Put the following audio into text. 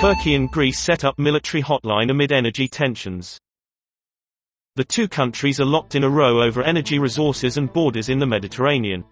Turkey and Greece set up military hotline amid energy tensions. The two countries are locked in a row over energy resources and borders in the Mediterranean.